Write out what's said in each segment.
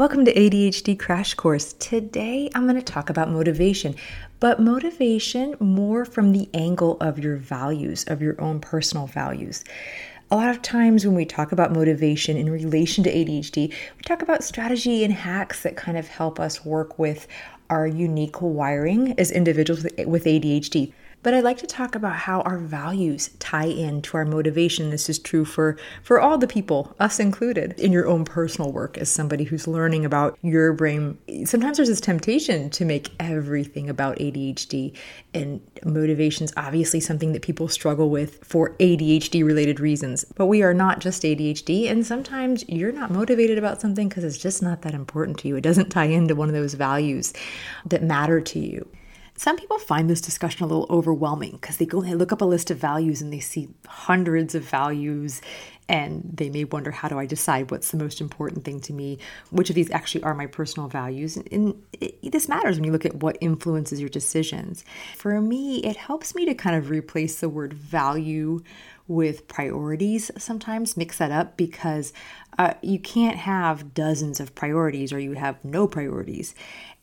Welcome to ADHD Crash Course. Today I'm going to talk about motivation, but motivation more from the angle of your values, of your own personal values. A lot of times when we talk about motivation in relation to ADHD, we talk about strategy and hacks that kind of help us work with our unique wiring as individuals with ADHD. But I'd like to talk about how our values tie into our motivation. This is true for, for all the people, us included, in your own personal work as somebody who's learning about your brain. Sometimes there's this temptation to make everything about ADHD, and motivation is obviously something that people struggle with for ADHD related reasons. But we are not just ADHD, and sometimes you're not motivated about something because it's just not that important to you. It doesn't tie into one of those values that matter to you. Some people find this discussion a little overwhelming because they go and they look up a list of values and they see hundreds of values and they may wonder how do I decide what's the most important thing to me? Which of these actually are my personal values? And it, this matters when you look at what influences your decisions. For me, it helps me to kind of replace the word value with priorities sometimes, mix that up because uh, you can't have dozens of priorities or you have no priorities.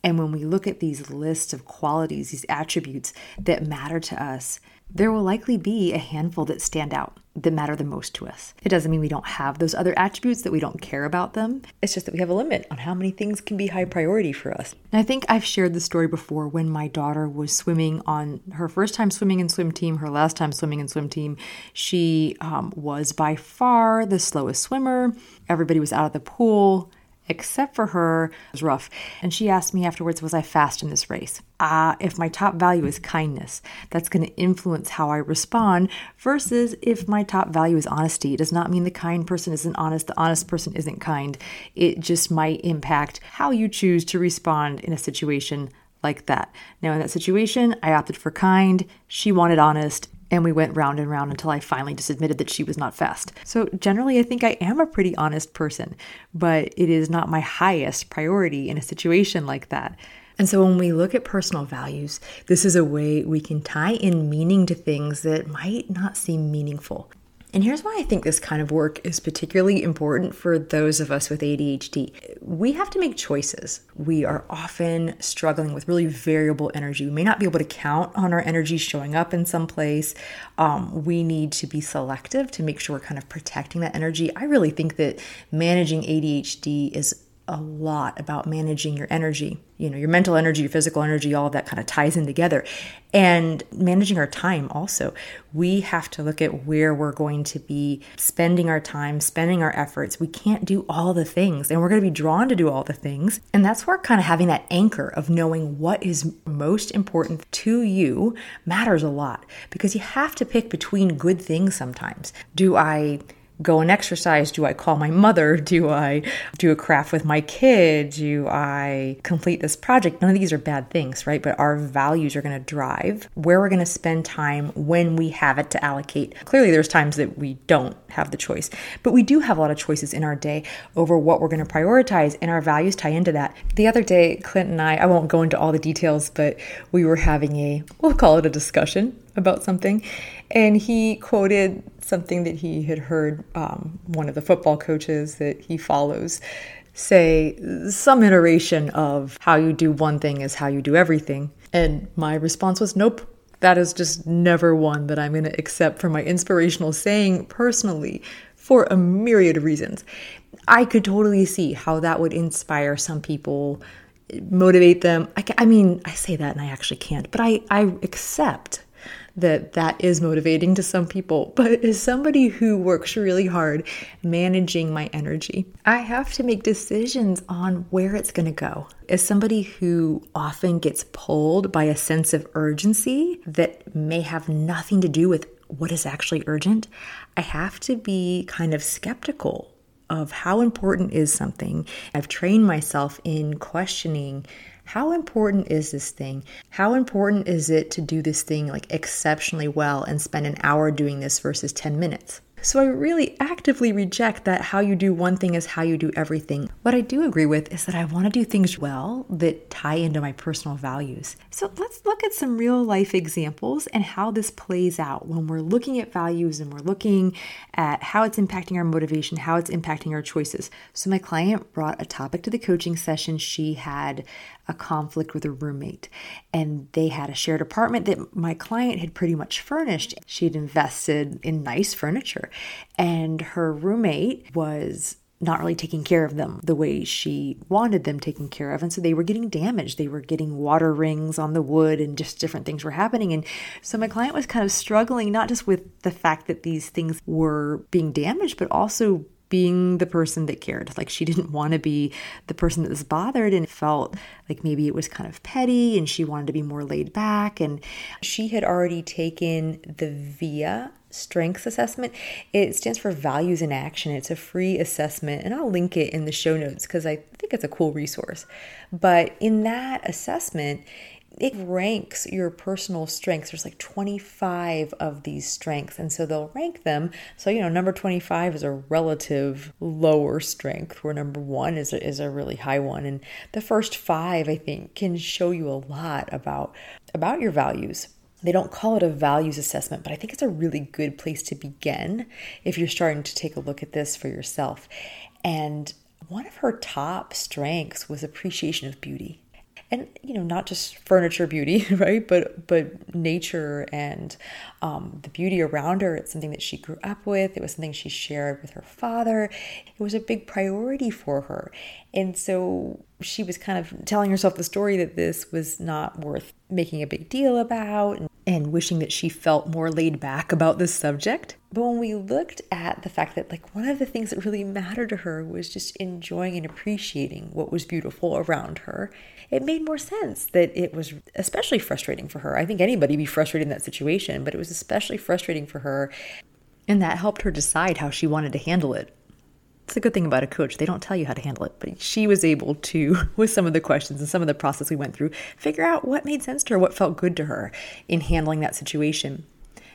And when we look at these lists of qualities, these attributes that matter to us, there will likely be a handful that stand out that matter the most to us. It doesn't mean we don't have those other attributes, that we don't care about them. It's just that we have a limit on how many things can be high priority for us. And I think I've shared the story before when my daughter was swimming on her first time swimming in swim team, her last time swimming in swim team. She um, was by far the slowest swimmer. Everybody was out of the pool except for her, it was rough. And she asked me afterwards, Was I fast in this race? Ah, uh, if my top value is kindness, that's going to influence how I respond, versus if my top value is honesty. It does not mean the kind person isn't honest, the honest person isn't kind. It just might impact how you choose to respond in a situation like that. Now, in that situation, I opted for kind, she wanted honest, and we went round and round until I finally just admitted that she was not fast. So, generally, I think I am a pretty honest person, but it is not my highest priority in a situation like that. And so, when we look at personal values, this is a way we can tie in meaning to things that might not seem meaningful. And here's why I think this kind of work is particularly important for those of us with ADHD. We have to make choices. We are often struggling with really variable energy. We may not be able to count on our energy showing up in some place. Um, we need to be selective to make sure we're kind of protecting that energy. I really think that managing ADHD is a lot about managing your energy, you know, your mental energy, your physical energy, all of that kind of ties in together. And managing our time also. We have to look at where we're going to be spending our time, spending our efforts. We can't do all the things, and we're going to be drawn to do all the things. And that's where kind of having that anchor of knowing what is most important to you matters a lot because you have to pick between good things sometimes. Do I go and exercise? Do I call my mother? Do I do a craft with my kid? Do I complete this project? None of these are bad things, right? But our values are going to drive where we're going to spend time when we have it to allocate. Clearly, there's times that we don't have the choice, but we do have a lot of choices in our day over what we're going to prioritize, and our values tie into that. The other day, Clint and I, I won't go into all the details, but we were having a, we'll call it a discussion about something, and he quoted something that he had heard um, one of the football coaches that he follows say some iteration of how you do one thing is how you do everything. And my response was, nope, that is just never one that I'm going to accept for my inspirational saying personally for a myriad of reasons. I could totally see how that would inspire some people, motivate them. I, I mean, I say that and I actually can't, but I, I accept that that is motivating to some people, but as somebody who works really hard managing my energy, I have to make decisions on where it's going to go. As somebody who often gets pulled by a sense of urgency that may have nothing to do with what is actually urgent, I have to be kind of skeptical of how important is something. I've trained myself in questioning how important is this thing? How important is it to do this thing like exceptionally well and spend an hour doing this versus 10 minutes? So I really actively reject that how you do one thing is how you do everything. What I do agree with is that I want to do things well that tie into my personal values. So let's look at some real life examples and how this plays out when we're looking at values and we're looking at how it's impacting our motivation, how it's impacting our choices. So my client brought a topic to the coaching session. She had a conflict with a roommate. And they had a shared apartment that my client had pretty much furnished. She had invested in nice furniture, and her roommate was not really taking care of them the way she wanted them taken care of. And so they were getting damaged. They were getting water rings on the wood and just different things were happening. And so my client was kind of struggling, not just with the fact that these things were being damaged, but also being the person that cared. Like she didn't want to be the person that was bothered and felt like maybe it was kind of petty and she wanted to be more laid back. And she had already taken the VIA strengths assessment. It stands for values in action. It's a free assessment and I'll link it in the show notes because I think it's a cool resource. But in that assessment, it ranks your personal strengths. There's like 25 of these strengths. And so they'll rank them. So, you know, number 25 is a relative lower strength, where number one is a, is a really high one. And the first five, I think, can show you a lot about, about your values. They don't call it a values assessment, but I think it's a really good place to begin if you're starting to take a look at this for yourself. And one of her top strengths was appreciation of beauty and you know not just furniture beauty right? But but nature and um, the beauty around her. It's something that she grew up with. It was something she shared with her father. It was a big priority for her. And so she was kind of telling herself the story that this was not worth making a big deal about and, and wishing that she felt more laid back about this subject but when we looked at the fact that, like, one of the things that really mattered to her was just enjoying and appreciating what was beautiful around her, it made more sense that it was especially frustrating for her. I think anybody be frustrated in that situation, but it was especially frustrating for her. And that helped her decide how she wanted to handle it. It's a good thing about a coach. They don't tell you how to handle it, but she was able to, with some of the questions and some of the process we went through, figure out what made sense to her, what felt good to her in handling that situation.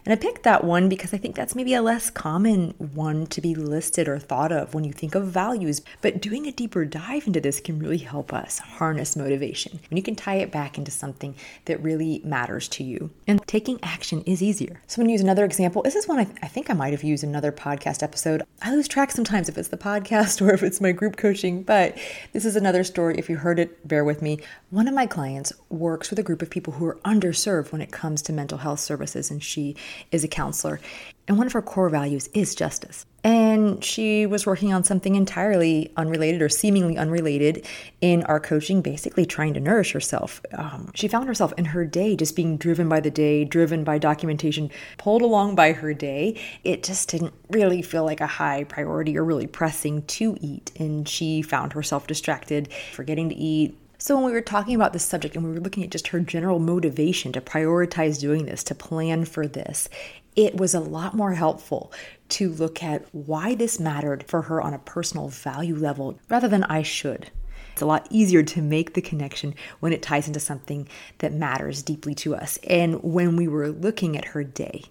And I picked that one because I think that's maybe a less common one to be listed or thought of when you think of values. But doing a deeper dive into this can really help us harness motivation. When you can tie it back into something that really matters to you. And taking action is easier. So I'm going to use another example. This is one I, th- I think I might have used another podcast episode. I lose track sometimes if it's the podcast or if it's my group coaching, but this is another story. If you heard it, bear with me. One of my clients works with a group of people who are underserved when it comes to mental health services, and she is a counselor. And one of her core values is justice. And she was working on something entirely unrelated or seemingly unrelated in our coaching, basically trying to nourish herself. Um, she found herself in her day just being driven by the day, driven by documentation, pulled along by her day. It just didn't really feel like a high priority or really pressing to eat. And she found herself distracted, forgetting to eat, so, when we were talking about this subject and we were looking at just her general motivation to prioritize doing this, to plan for this, it was a lot more helpful to look at why this mattered for her on a personal value level rather than I should. It's a lot easier to make the connection when it ties into something that matters deeply to us. And when we were looking at her day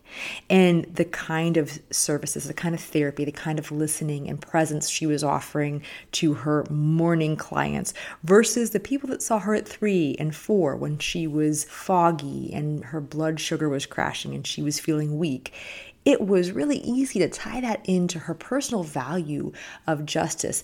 and the kind of services, the kind of therapy, the kind of listening and presence she was offering to her morning clients versus the people that saw her at three and four when she was foggy and her blood sugar was crashing and she was feeling weak it was really easy to tie that into her personal value of justice,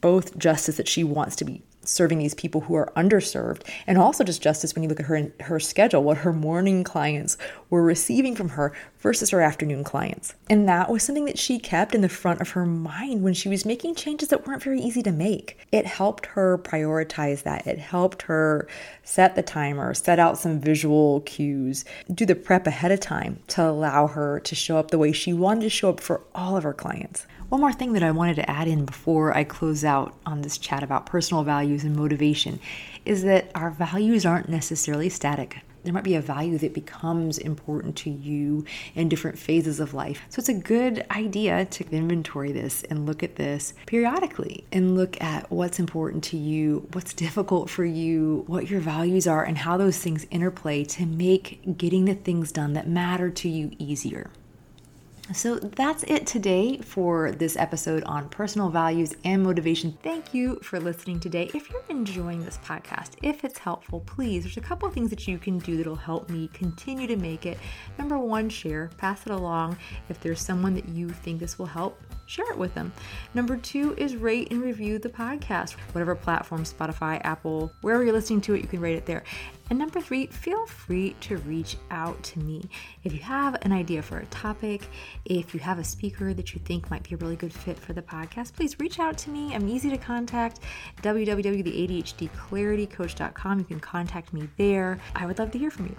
both justice that she wants to be serving these people who are underserved. And also just justice when you look at her her schedule what her morning clients were receiving from her versus her afternoon clients. And that was something that she kept in the front of her mind when she was making changes that weren't very easy to make. It helped her prioritize that. It helped her set the timer set out some visual cues do the prep ahead of time to allow her to show up the way she wanted to show up for all of her clients. One more thing that I wanted to add in before I close out on this chat about personal values and motivation is that our values aren't necessarily static. There might be a value that becomes important to you in different phases of life. So it's a good idea to inventory this and look at this periodically and look at what's important to you, what's difficult for you, what your values are, and how those things interplay to make getting the things done that matter to you easier. So that's it today for this episode on personal values and motivation. Thank you for listening today. If you're enjoying this podcast, if it's helpful, please, there's a couple things that you can do that'll help me continue to make it. Number one, share, pass it along. If there's someone that you think this will help, share it with them. Number two is rate and review the podcast, whatever platform, Spotify, Apple, wherever you're listening to it, you can rate it there. And number three, feel free to reach out to me. If you have an idea for a topic, if you have a speaker that you think might be a really good fit for the podcast, please reach out to me. I'm easy to contact. www.theadhdclaritycoach.com. You can contact me there. I would love to hear from you.